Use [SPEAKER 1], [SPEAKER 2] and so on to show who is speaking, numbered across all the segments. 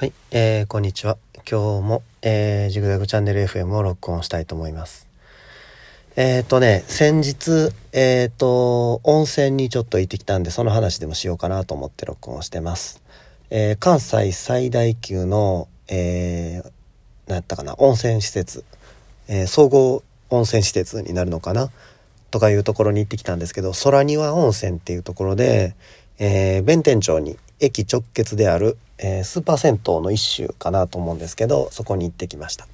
[SPEAKER 1] はい、えー、こんにちは。今日も、えー、ジグザグチャンネル FM を録音したいと思います。えっ、ー、とね、先日、えっ、ー、と、温泉にちょっと行ってきたんで、その話でもしようかなと思って録音してます。えー、関西最大級の、えー、何やったかな、温泉施設、えー、総合温泉施設になるのかなとかいうところに行ってきたんですけど、空庭温泉っていうところで、えー、弁天町に駅直結である、えー、スーパー銭湯の一種かなと思うんですけど、そこに行ってきました。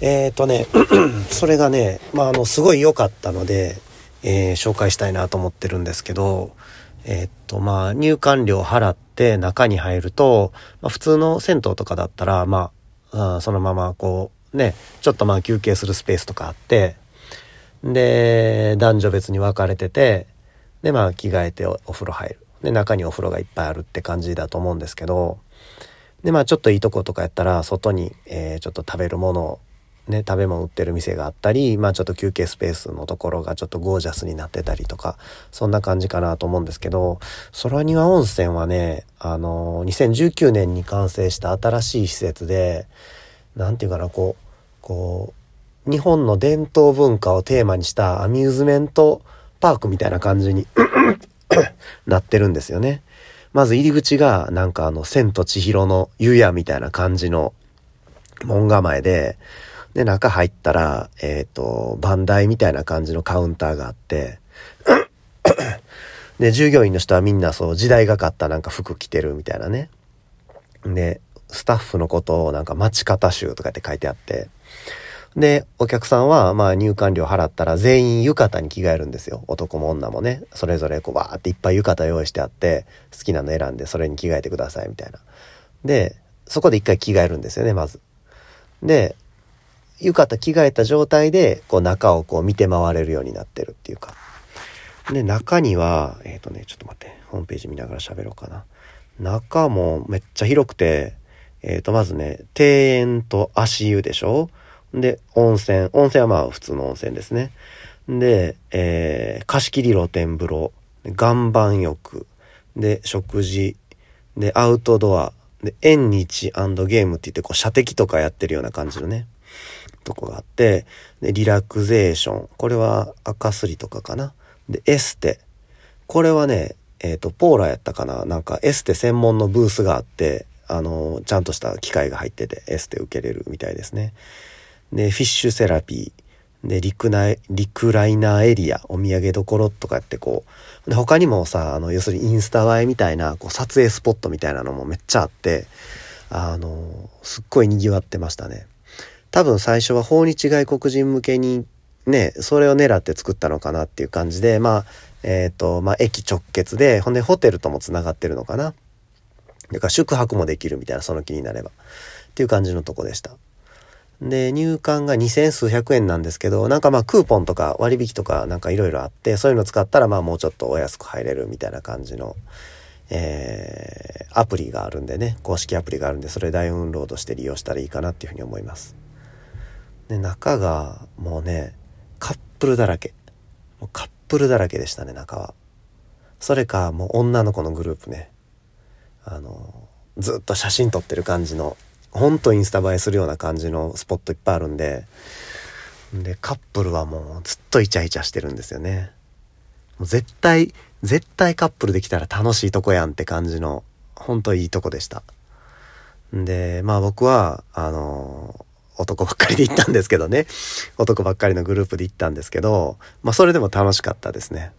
[SPEAKER 1] えっ、ー、とね、それがね、まあ、あの、すごい良かったので、えー、紹介したいなと思ってるんですけど、えっと、まあ、入館料払って中に入ると、まあ、普通の銭湯とかだったら、まあ、あそのままこう、ね、ちょっとまあ休憩するスペースとかあって、で、男女別に分かれてて、で、まあ着替えてお風呂入る。で、中にお風呂がいっぱいあるって感じだと思うんですけど、で、まあちょっといいとことかやったら、外に、えー、ちょっと食べるものね、食べ物売ってる店があったり、まあちょっと休憩スペースのところがちょっとゴージャスになってたりとか、そんな感じかなと思うんですけど、空庭温泉はね、あのー、2019年に完成した新しい施設で、なんていうかな、こう、こう、日本の伝統文化をテーマにしたアミューズメントパークみたいな感じに なってるんですよね。まず入り口がなんかあの、千と千尋の湯屋みたいな感じの門構えで、で、中入ったら、えっ、ー、と、バンダイみたいな感じのカウンターがあって、で、従業員の人はみんなそう、時代がかったなんか服着てるみたいなね。で、スタッフのことをなんか町方集とかって書いてあって、で、お客さんは、まあ入館料払ったら全員浴衣に着替えるんですよ。男も女もね。それぞれこうバーっていっぱい浴衣用意してあって、好きなの選んでそれに着替えてくださいみたいな。で、そこで一回着替えるんですよね、まず。で、浴衣着替えた状態で、こう中をこう見て回れるようになってるっていうか。で、中には、えっ、ー、とね、ちょっと待って、ホームページ見ながら喋ろうかな。中もめっちゃ広くて、えっ、ー、と、まずね、庭園と足湯でしょ？で、温泉。温泉はまあ普通の温泉ですね。で、えー、貸し切り露天風呂、岩盤浴、で、食事、で、アウトドア、で、縁日ゲームって言って、こう、射的とかやってるような感じのね、とこがあって、で、リラクゼーション。これは赤すりとかかな。で、エステ。これはね、えっ、ー、と、ポーラやったかな。なんかエステ専門のブースがあって、あの、ちゃんとした機械が入ってて、エステ受けれるみたいですね。で、フィッシュセラピー。で、リクナ、リクライナーエリア、お土産どころとかってこう、で、他にもさ、あの、要するにインスタ映えみたいな、こう、撮影スポットみたいなのもめっちゃあって、あの、すっごい賑わってましたね。多分最初は訪日外国人向けに、ね、それを狙って作ったのかなっていう感じで、まあ、えっ、ー、と、まあ、駅直結で、ほんでホテルとも繋がってるのかな。だから宿泊もできるみたいな、その気になれば。っていう感じのとこでした。で、入館が2000数百円なんですけど、なんかまあクーポンとか割引とかなんかいろいろあって、そういうの使ったらまあもうちょっとお安く入れるみたいな感じの、えー、アプリがあるんでね、公式アプリがあるんで、それダウンロードして利用したらいいかなっていうふうに思います。で、中がもうね、カップルだらけ。もうカップルだらけでしたね、中は。それか、もう女の子のグループね。あの、ずっと写真撮ってる感じのほんとインスタ映えするような感じのスポットいっぱいあるんで、で、カップルはもうずっとイチャイチャしてるんですよね。もう絶対、絶対カップルできたら楽しいとこやんって感じの、ほんといいとこでした。で、まあ僕は、あの、男ばっかりで行ったんですけどね。男ばっかりのグループで行ったんですけど、まあそれでも楽しかったですね。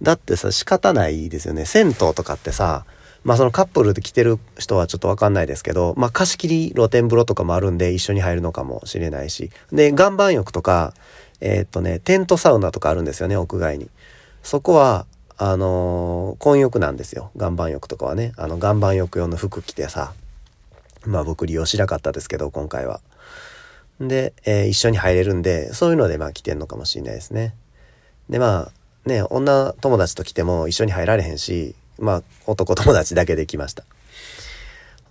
[SPEAKER 1] だってさ、仕方ないですよね。銭湯とかってさ、まあそのカップルで来てる人はちょっとわかんないですけど、まあ貸し切り露天風呂とかもあるんで一緒に入るのかもしれないし。で、岩盤浴とか、えー、っとね、テントサウナとかあるんですよね、屋外に。そこは、あのー、混浴なんですよ。岩盤浴とかはね。あの、岩盤浴用の服着てさ。まあ僕利用しなかったですけど、今回は。で、えー、一緒に入れるんで、そういうのでまあ来てんのかもしれないですね。で、まあ、ね、女友達と来ても一緒に入られへんし、まあ、男友達だけで来ました。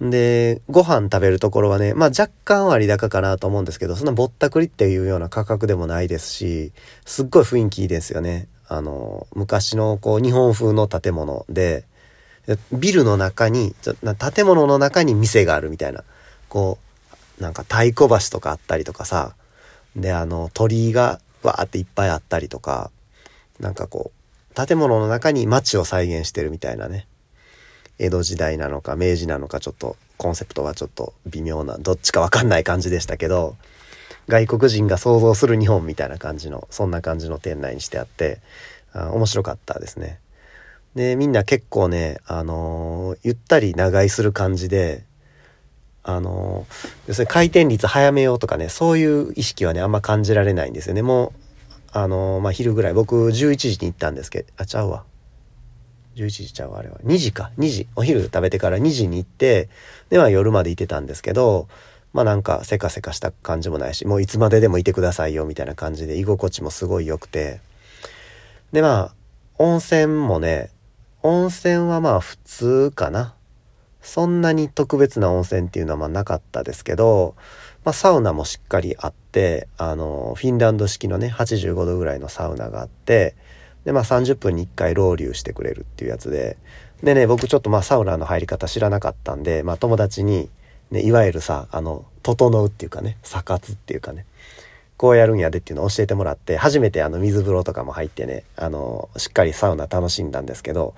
[SPEAKER 1] で、ご飯食べるところはね、まあ若干割高かなと思うんですけど、そんなぼったくりっていうような価格でもないですし、すっごい雰囲気いいですよね。あの、昔のこう日本風の建物で、ビルの中に、建物の中に店があるみたいな。こう、なんか太鼓橋とかあったりとかさ、で、あの、鳥居がわーっていっぱいあったりとか、なんかこう、建物の中に街を再現してるみたいなね。江戸時代なのか明治なのかちょっとコンセプトはちょっと微妙な、どっちかわかんない感じでしたけど、外国人が想像する日本みたいな感じの、そんな感じの店内にしてあって、あ面白かったですね。で、みんな結構ね、あのー、ゆったり長居する感じで、あのー、要するに回転率早めようとかね、そういう意識はね、あんま感じられないんですよね。もう、あのー、まあ、昼ぐらい、僕11時に行ったんですけど、あ、ちゃうわ。11時ちゃうわ、あれは。2時か。2時。お昼食べてから2時に行って、で、は夜までいてたんですけど、まあなんかせかせかした感じもないし、もういつまででもいてくださいよみたいな感じで居心地もすごい良くて。でまあ、温泉もね、温泉はまあ普通かな。そんなに特別な温泉っていうのはまあなかったですけど、まあサウナもしっかりあって、あの、フィンランド式のね、85度ぐらいのサウナがあって、でまあ30分に1回ロウリュしてくれるっていうやつで、でね、僕ちょっとまあサウナの入り方知らなかったんで、まあ友達に、ね、いわゆるさ、あの、整うっていうかね、サ活っていうかね、こうやるんやでっていうのを教えてもらって、初めてあの水風呂とかも入ってね、あの、しっかりサウナ楽しんだんですけど、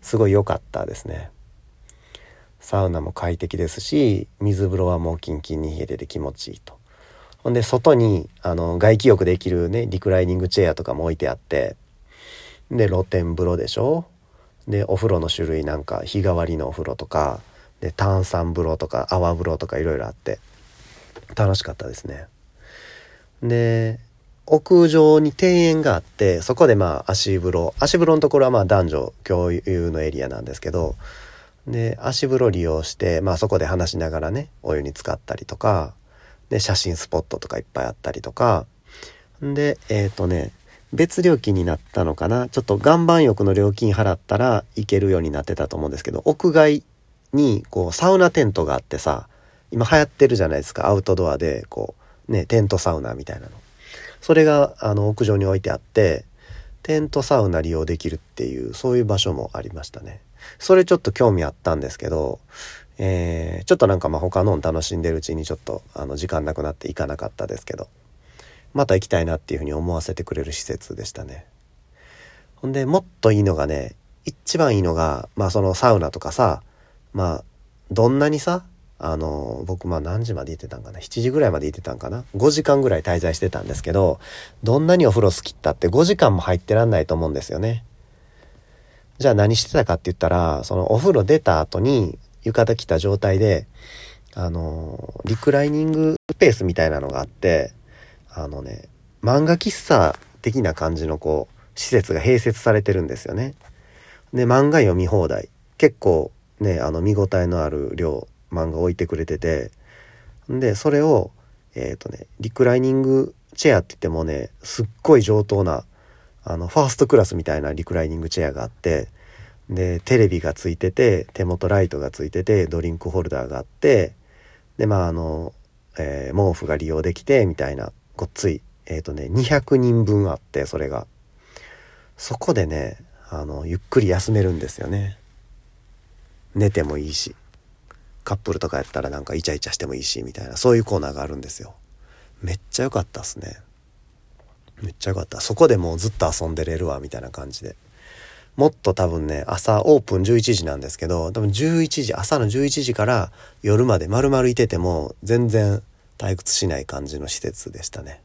[SPEAKER 1] すごい良かったですね。サウナも快適ですし、水風呂はもうキンキンに冷えてて気持ちいいと。ほんで、外に、あの、外気浴できるね、リクライニングチェアとかも置いてあって、で、露天風呂でしょ？で、お風呂の種類なんか、日替わりのお風呂とか、で、炭酸風呂とか泡風呂とかいろいろあって、楽しかったですね。で、屋上に庭園があって、そこでまあ足風呂、足風呂のところはまあ男女共有のエリアなんですけど、で、足風呂利用して、まあそこで話しながらね、お湯に浸かったりとか、で、写真スポットとかいっぱいあったりとか、で、えっ、ー、とね、別料金になったのかなちょっと岩盤浴の料金払ったら行けるようになってたと思うんですけど、屋外にこうサウナテントがあってさ、今流行ってるじゃないですか、アウトドアでこう、ね、テントサウナみたいなの。それがあの屋上に置いてあってテントサウナ利用できるっていうそういう場所もありましたね。それちょっと興味あったんですけど、えー、ちょっとなんかまあ他の楽しんでるうちにちょっとあの時間なくなって行かなかったですけどまた行きたいなっていうふうに思わせてくれる施設でしたね。ほんでもっといいのがね一番いいのがまあそのサウナとかさまあどんなにさあの、僕まあ何時まで行ってたんかな ?7 時ぐらいまで行ってたんかな ?5 時間ぐらい滞在してたんですけど、どんなにお風呂好きったって5時間も入ってらんないと思うんですよね。じゃあ何してたかって言ったら、そのお風呂出た後に浴衣着た状態で、あの、リクライニングスペースみたいなのがあって、あのね、漫画喫茶的な感じのこう、施設が併設されてるんですよね。で、漫画読み放題。結構ね、あの見応えのある量漫画置いてくれててでそれをえっ、ー、とねリクライニングチェアって言ってもねすっごい上等なあのファーストクラスみたいなリクライニングチェアがあってでテレビがついてて手元ライトがついててドリンクホルダーがあってでまああの、えー、毛布が利用できてみたいなごっついえっ、ー、とね200人分あってそれが。そこでねあのゆっくり休めるんですよね。寝てもいいしカップルとかやったらなんかイチャイチャしてもいいしみたいなそういうコーナーがあるんですよ。めっちゃ良かったっすね。めっちゃ良かった。そこでもうずっと遊んでれるわみたいな感じで。もっと多分ね朝オープン11時なんですけど多分11時朝の11時から夜まで丸々いてても全然退屈しない感じの施設でしたね。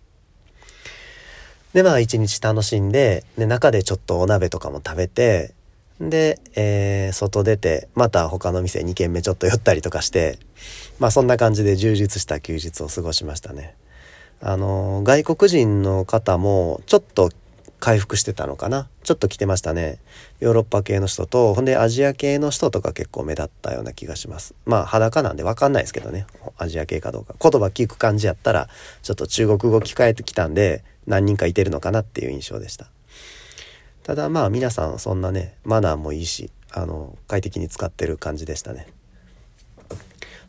[SPEAKER 1] でまあ一日楽しんでで中でちょっとお鍋とかも食べてで、えー、外出て、また他の店2軒目ちょっと寄ったりとかして、まあそんな感じで充実した休日を過ごしましたね。あの、外国人の方もちょっと回復してたのかな？ちょっと来てましたね。ヨーロッパ系の人と、ほんでアジア系の人とか結構目立ったような気がします。まあ裸なんでわかんないですけどね。アジア系かどうか。言葉聞く感じやったら、ちょっと中国語聞かれてきたんで、何人かいてるのかなっていう印象でした。ただまあ皆さんそんなねマナーもいいしあの快適に使ってる感じでしたね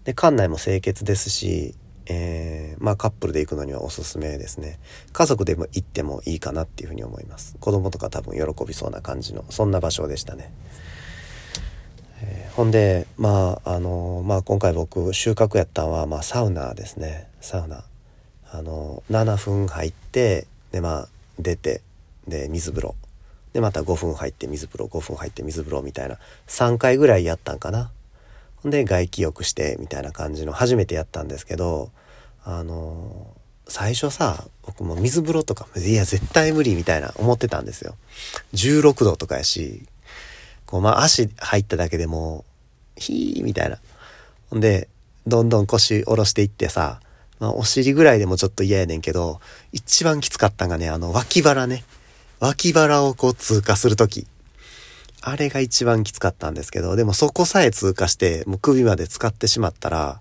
[SPEAKER 1] で館内も清潔ですし、えー、まあカップルで行くのにはおすすめですね。家族でも行ってもいいかなっていうふうに思います。子供とか多分喜びそうな感じのそんな場所でしたね。ほんでまああのまあ今回僕収穫やったんはまあサウナですね。サウナ。あの7分入ってでまあ出てで水風呂。でまた5分入って水風呂5分入って水風呂みたいな3回ぐらいやったんかな。で外気浴してみたいな感じの初めてやったんですけどあの最初さ僕も水風呂とかいや絶対無理みたいな思ってたんですよ。16度とかやしこうまあ足入っただけでもヒーみたいな。ほんでどんどん腰下ろしていってさ、まあ、お尻ぐらいでもちょっと嫌やねんけど一番きつかったんがねあの脇腹ね。脇腹をこう通過するとき。あれが一番きつかったんですけど、でもそこさえ通過して、もう首まで使ってしまったら、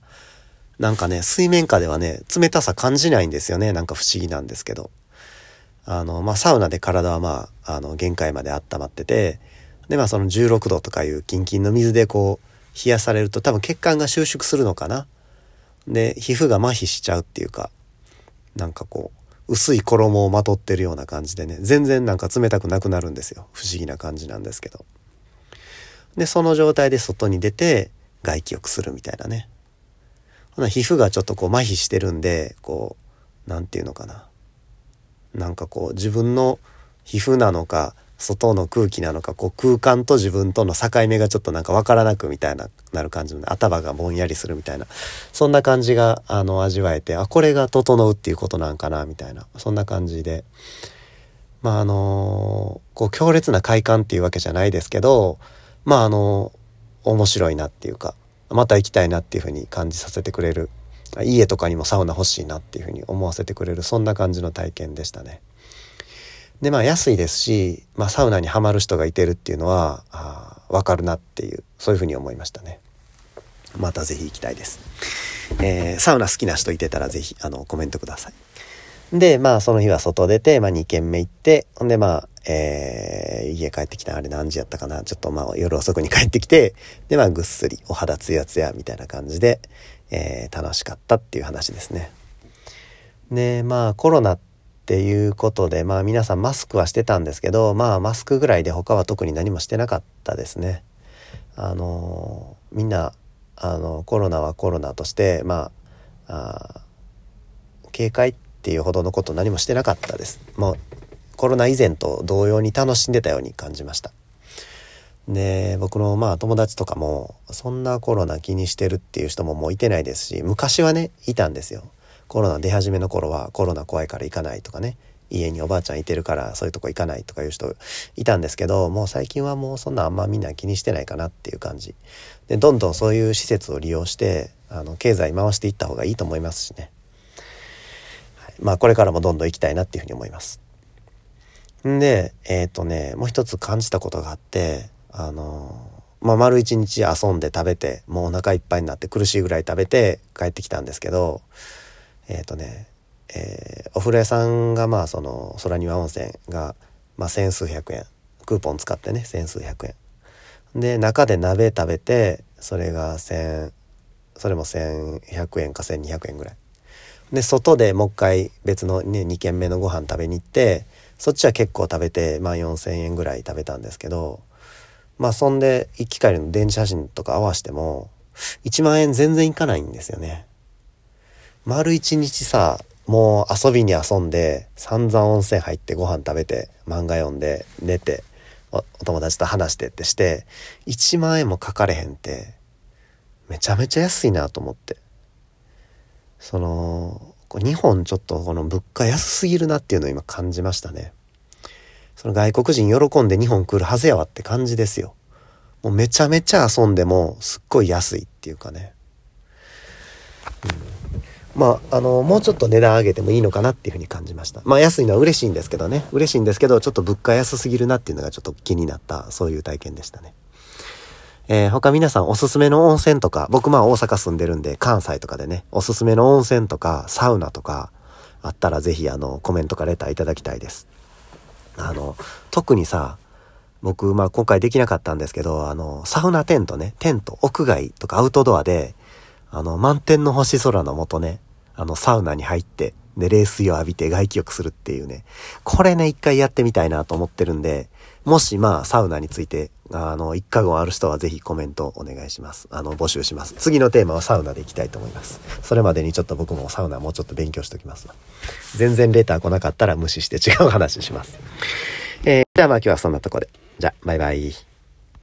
[SPEAKER 1] なんかね、水面下ではね、冷たさ感じないんですよね。なんか不思議なんですけど。あの、まあ、サウナで体はまあ、あの、限界まで温まってて、で、まあ、その16度とかいうキンキンの水でこう、冷やされると多分血管が収縮するのかな。で、皮膚が麻痺しちゃうっていうか、なんかこう、薄い衣をまとってるような感じでね全然なんか冷たくなくなるんですよ。不思議な感じなんですけど。でその状態で外に出て外気浴するみたいなね。ほな皮膚がちょっとこう麻痺してるんでこう何て言うのかな。なんかこう自分の皮膚なのか外の空気なのかこう空間と自分との境目がちょっとなんか分からなくみたいななる感じの頭がぼんやりするみたいなそんな感じがあの味わえてあこれが整うっていうことなんかなみたいなそんな感じでまああのこう強烈な快感っていうわけじゃないですけどまああの面白いなっていうかまた行きたいなっていうふうに感じさせてくれる家とかにもサウナ欲しいなっていうふうに思わせてくれるそんな感じの体験でしたね。でまあ安いですし、まあ、サウナにはまる人がいてるっていうのはあ分かるなっていうそういうふうに思いましたね。また是非行きたいです、えー、サウナ好きな人いてたら是非あのコメントください。でまあその日は外出て、まあ、2軒目行ってほんでまあえー、家帰ってきたあれ何時やったかな。ちょっとまあ夜遅くに帰ってきてでまあぐっすりお肌ツヤツヤみたいな感じで、えー、楽しかったっていう話ですね。でまあコロナってっていうことでまあ皆さんマスクはしてたんですけどまあマスクぐらいで他は特に何もしてなかったですね。あのみんなあのコロナはコロナとしてまあ警戒っていうほどのこと何もしてなかったです。もうコロナ以前と同様に楽しんでたように感じました。で僕のまあ友達とかもそんなコロナ気にしてるっていう人ももういてないですし昔はねいたんですよコロナ出始めの頃はコロナ怖いから行かないとかね。家におばあちゃんいてるからそういうとこ行かないとかいう人いたんですけどもう最近はもうそんなあんまみんな気にしてないかなっていう感じ。でどんどんそういう施設を利用してあの経済回していった方がいいと思いますしね、はい、まあこれからもどんどん行きたいなっていうふうに思います。んでえっ、ー、とねもう一つ感じたことがあってあのまあ丸一日遊んで食べてもうお腹いっぱいになって苦しいぐらい食べて帰ってきたんですけどえっ、ー、とね、えー、お風呂屋さんがまあその空庭温泉が、まあ、千数百円。クーポン使ってね千数百円。で中で鍋食べてそれが千それも1100円か1200円ぐらい。で外でもう一回別のね2軒目のご飯食べに行ってそっちは結構食べてまあ4,000円ぐらい食べたんですけどまあそんで行き帰りの電池写真とか合わしても1万円全然いかないんですよね。丸一日さ、もう遊びに遊んで、散々温泉入ってご飯食べて、漫画読んで、寝て、お友達と話してってして、1万円もかかれへんって、めちゃめちゃ安いなと思って。その、日本ちょっとこの物価安すぎるなっていうのを今感じましたね。その外国人喜んで日本来るはずやわって感じですよ。もうめちゃめちゃ遊んでもすっごい安いっていうかね。うんまあ、あの、もうちょっと値段上げてもいいのかなっていうふうに感じました。まあ、安いのは嬉しいんですけどね。嬉しいんですけど、ちょっと物価安すぎるなっていうのがちょっと気になった、そういう体験でしたね。えー、他皆さんおすすめの温泉とか、僕まあ大阪住んでるんで、関西とかでね、おすすめの温泉とか、サウナとか、あったらぜひあの、コメントかレターいただきたいです。あの、特にさ、僕、まあ今回できなかったんですけど、あの、サウナテントね、テント、屋外とかアウトドアで、あの、満天の星空の下ね、あの、サウナに入って、で、冷水を浴びて外気浴するっていうね。これね、一回やってみたいなと思ってるんで、もしまあ、サウナについて、あの、一過言ある人はぜひコメントお願いします。あの、募集します。次のテーマはサウナでいきたいと思います。それまでにちょっと僕もサウナもうちょっと勉強しときます全然レター来なかったら無視して違う話します。えー、じゃあまあ今日はそんなとこで。じゃあ、バイバイ。